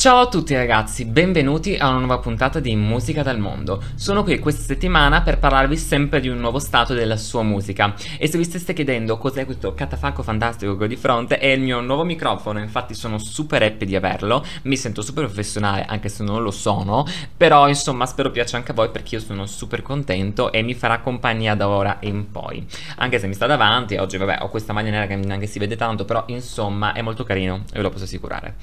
Ciao a tutti ragazzi, benvenuti a una nuova puntata di Musica dal Mondo. Sono qui questa settimana per parlarvi sempre di un nuovo stato della sua musica. E se vi stesse chiedendo cos'è questo catafalco fantastico che ho di fronte, è il mio nuovo microfono, infatti sono super happy di averlo, mi sento super professionale anche se non lo sono, però insomma spero piaccia anche a voi perché io sono super contento e mi farà compagnia da ora in poi. Anche se mi sta davanti, oggi vabbè ho questa maglia nera che neanche si vede tanto, però insomma è molto carino, ve lo posso assicurare.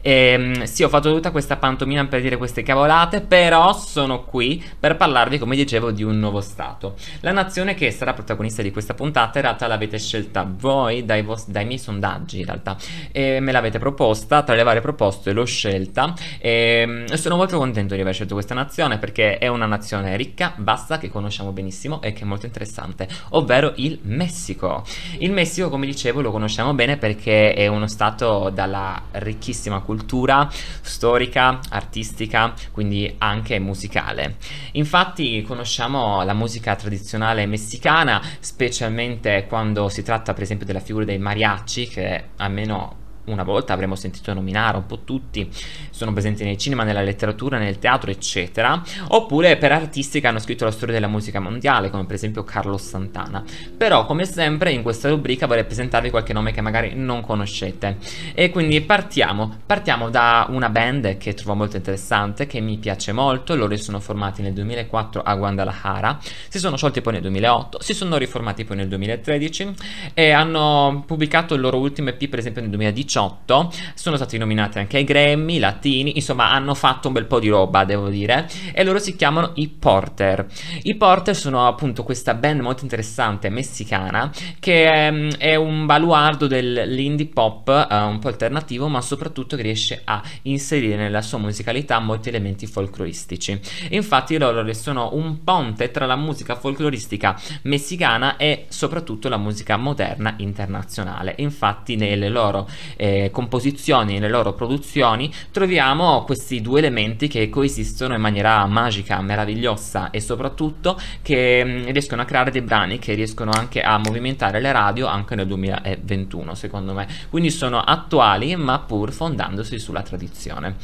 E, ehm, sì, ho fatto tutta questa pantomima per dire queste cavolate, però sono qui per parlarvi, come dicevo, di un nuovo Stato. La nazione che sarà protagonista di questa puntata in realtà l'avete scelta voi dai, dai, miei sondaggi, in realtà, e me l'avete proposta, tra le varie proposte l'ho scelta e sono molto contento di aver scelto questa nazione perché è una nazione ricca, vasta, che conosciamo benissimo e che è molto interessante, ovvero il Messico. Il Messico, come dicevo, lo conosciamo bene perché è uno Stato dalla ricchissima cultura, storica, artistica, quindi anche musicale. Infatti conosciamo la musica tradizionale messicana, specialmente quando si tratta per esempio della figura dei mariachi, che almeno una volta avremmo sentito nominare un po' tutti, sono presenti nel cinema, nella letteratura, nel teatro, eccetera, oppure per artisti che hanno scritto la storia della musica mondiale, come per esempio Carlos Santana. Però, come sempre, in questa rubrica vorrei presentarvi qualche nome che magari non conoscete. E quindi partiamo. Partiamo da una band che trovo molto interessante, che mi piace molto. Loro sono formati nel 2004 a Guadalajara, si sono sciolti poi nel 2008, si sono riformati poi nel 2013 e hanno pubblicato il loro ultimo EP, per esempio, nel 2018 2018, sono stati nominati anche ai Grammy, latini, insomma hanno fatto un bel po' di roba devo dire, e loro si chiamano i Porter. I Porter sono appunto questa band molto interessante messicana che è, mm, è un baluardo dell'indie pop uh, un po' alternativo ma soprattutto che riesce a inserire nella sua musicalità molti elementi folcloristici. Infatti loro sono un ponte tra la musica folcloristica messicana e soprattutto la musica moderna internazionale. Infatti nelle loro eh, eh, composizioni, nelle loro produzioni, troviamo questi due elementi che coesistono in maniera magica, meravigliosa e soprattutto che mh, mm, riescono a creare dei brani che riescono anche a movimentare le radio anche nel 2021, secondo me. Quindi sono attuali, ma pur fondandosi sulla tradizione.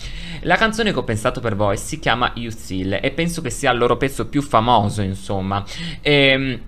La canzone che ho pensato per voi si chiama Yusil e penso che sia il loro pezzo più famoso, insomma. E, ehm,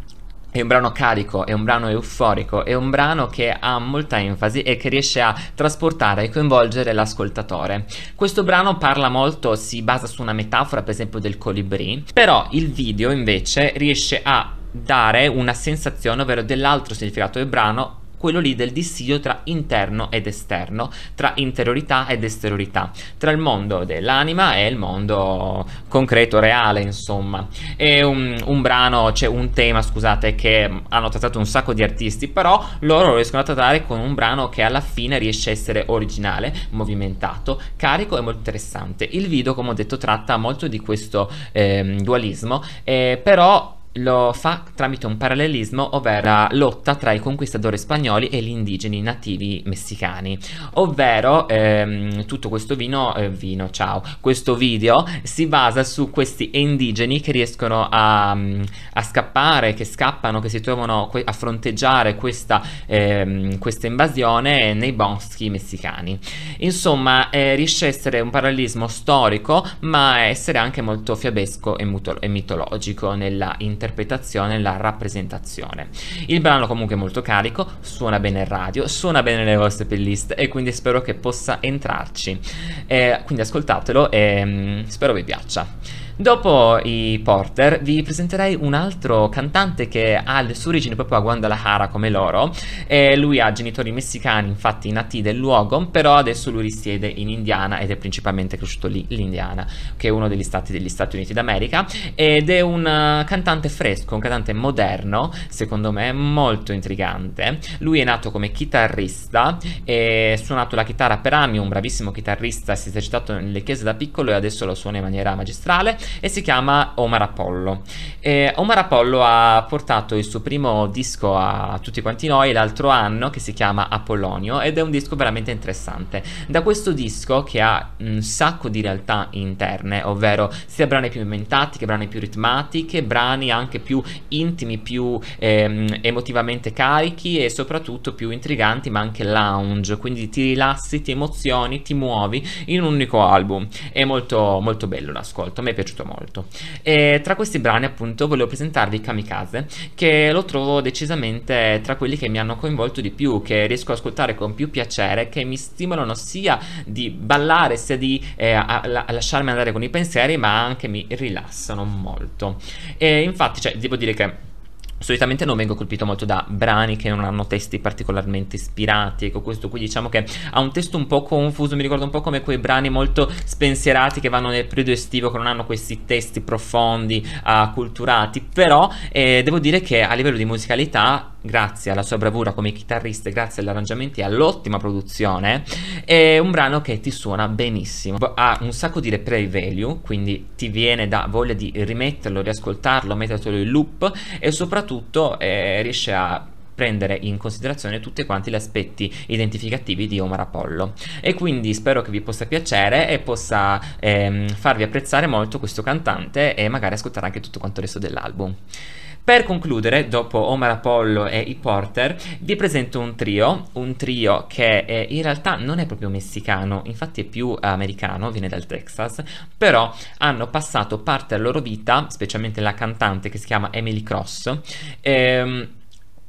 è un brano carico, è un brano euforico, è un brano che ha molta enfasi e che riesce a trasportare e coinvolgere l'ascoltatore. Questo brano parla molto, si basa su una metafora per esempio del colibrì, però il video invece riesce a dare una sensazione, ovvero dell'altro significato del brano quello lì del dissidio tra interno ed esterno, tra interiorità ed esteriorità, tra il mondo dell'anima e il mondo concreto, reale, insomma. È un, un brano, c'è un tema, scusate, che hanno trattato un sacco di artisti, però loro lo riescono a trattare con un brano che alla fine riesce a essere originale, movimentato, carico e molto interessante. Il video, come ho detto, tratta molto di questo eh, dualismo, eh, però lo fa tramite un parallelismo, ovvero la lotta tra i conquistadori spagnoli e gli indigeni nativi messicani, ovvero ehm, tutto questo vino, eh, vino, ciao, questo video si basa su questi indigeni che riescono a, a scappare, che scappano, che si trovano a fronteggiare questa, ehm, questa invasione nei boschi messicani. Insomma, eh, riesce a essere un parallelismo storico, ma essere anche molto fiabesco e, e mitologico nella interpretazione l'interpretazione e la rappresentazione. Il brano comunque è molto carico, suona bene in radio, suona bene nelle vostre playlist e quindi spero che possa entrarci. Eh, quindi ascoltatelo e mm, spero vi piaccia. Dopo i Porter vi presenterei un altro cantante che ha le sue origini proprio a Guadalajara come loro. E lui ha genitori messicani infatti nati del luogo però adesso lui risiede in Indiana ed è principalmente cresciuto lì l'Indiana che è uno degli stati degli Stati Uniti d'America. Ed è un uh, cantante fresco, un cantante moderno secondo me molto intrigante. Lui è nato come chitarrista e ha suonato la chitarra per anni un bravissimo chitarrista si è esercitato nelle chiese da piccolo e adesso lo suona in maniera magistrale e si chiama Omar Apollo. E Omar Apollo ha portato il suo primo disco a tutti quanti noi l'altro anno che si chiama Apollonio ed è un disco veramente interessante. Da questo disco che ha un sacco di realtà interne, ovvero sia brani più inventati che brani più ritmati, che brani anche più intimi, più ehm, emotivamente carichi e soprattutto più intriganti ma anche lounge, quindi ti rilassi, ti emozioni, ti muovi in un unico album. È molto molto bello l'ascolto, a me è piaciuto molto. E tra questi brani appunto volevo presentarvi Kamikaze che lo trovo decisamente tra quelli che mi hanno coinvolto di più, che riesco ad ascoltare con più piacere, che mi stimolano sia di ballare sia di eh, a, a lasciarmi andare con i pensieri, ma anche mi rilassano molto. E infatti, cioè, devo dire che Solitamente non vengo colpito molto da brani che non hanno testi particolarmente ispirati, ecco questo qui diciamo che ha un testo un po' confuso, mi ricorda un po' come quei brani molto spensierati che vanno nel periodo estivo, che non hanno questi testi profondi, acculturati, però eh, devo dire che a livello di musicalità grazie alla sua bravura come chitarrista, grazie agli arrangiamenti e all'ottima produzione, è un brano che ti suona benissimo. Ha un sacco di replay value, quindi ti viene da voglia di rimetterlo, riascoltarlo, metterlo in loop e soprattutto eh, riesce a prendere in considerazione tutti quanti gli aspetti identificativi di Omar Apollo e quindi spero che vi possa piacere e possa ehm, farvi apprezzare molto questo cantante e magari ascoltare anche tutto quanto il resto dell'album. Per concludere, dopo Omar Apollo e i Porter, vi presento un trio, un trio che eh, in realtà non è proprio messicano, infatti è più americano, viene dal Texas, però hanno passato parte della loro vita, specialmente la cantante che si chiama Emily Cross, ehm,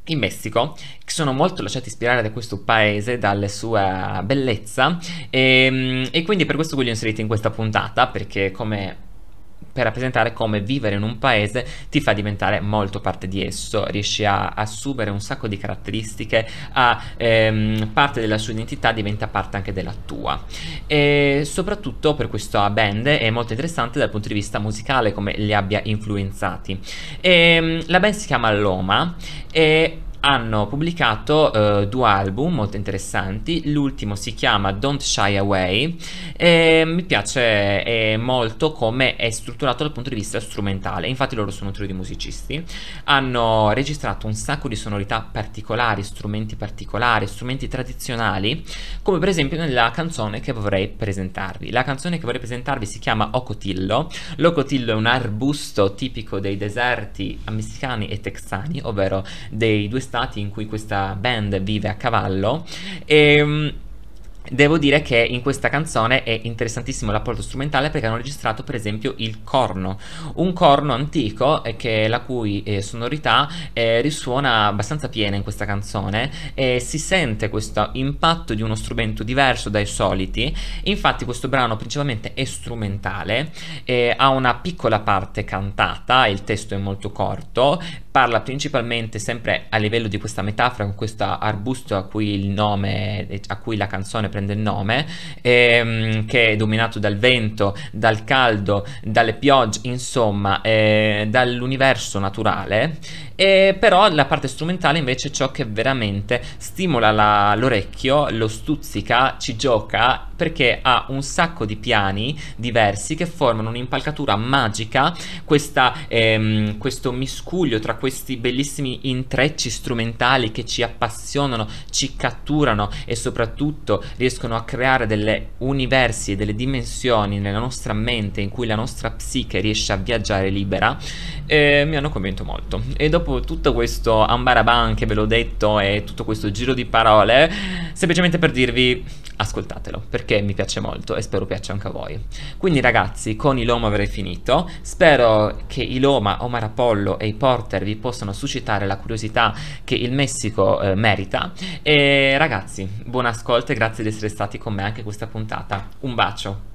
in Messico, che sono molto lasciati ispirare da questo paese, dalla sua bellezza, e, ehm, e quindi per questo voglio inseriti in questa puntata, perché come per rappresentare come vivere in un paese ti fa diventare molto parte di esso, riesci a assumere un sacco di caratteristiche, a ehm, parte della sua identità diventa parte anche della tua. E soprattutto per questa band è molto interessante dal punto di vista musicale come li abbia influenzati. E, ehm, la band si chiama Loma e hanno pubblicato uh, due album molto interessanti, l'ultimo si chiama Don't Shy Away e mi piace eh, molto come è strutturato dal punto di vista strumentale, infatti loro sono un trio di musicisti, hanno registrato un sacco di sonorità particolari, strumenti particolari, strumenti tradizionali, come per esempio nella canzone che vorrei presentarvi. La canzone che vorrei presentarvi si chiama Ocotillo, l'ocotillo è un arbusto tipico dei deserti messicani e texani, ovvero dei due stati stati in cui questa band vive a cavallo e ehm, Devo dire che in questa canzone è interessantissimo l'apporto strumentale perché hanno registrato per esempio il corno, un corno antico eh, che, la cui eh, sonorità eh, risuona abbastanza piena in questa canzone e si sente questo impatto di uno strumento diverso dai soliti, infatti questo brano principalmente è strumentale, ha una piccola parte cantata, il testo è molto corto, parla principalmente sempre a livello di questa metafora con questo arbusto a cui il nome, a cui la canzone prende il nome, ehm, che è dominato dal vento, dal caldo, dalle piogge, insomma, eh, dall'universo naturale. E però la parte strumentale invece è ciò che veramente stimola la, l'orecchio, lo stuzzica, ci gioca perché ha un sacco di piani diversi che formano un'impalcatura magica, questa, ehm, questo miscuglio tra questi bellissimi intrecci strumentali che ci appassionano, ci catturano e soprattutto a creare delle universi e delle dimensioni nella nostra mente in cui la nostra psiche riesce a viaggiare libera, eh, mi hanno convinto molto. E dopo tutto questo ambaraban che ve l'ho detto e tutto questo giro di parole, semplicemente per dirvi ascoltatelo perché mi piace molto e spero piaccia anche a voi. Quindi ragazzi, con i Loma avrei finito. Spero che i Loma, Omar Apollo e i Porter vi possano suscitare la curiosità che il Messico eh, merita. E ragazzi, buon ascolto e grazie di essere stati con me anche questa puntata. Un bacio.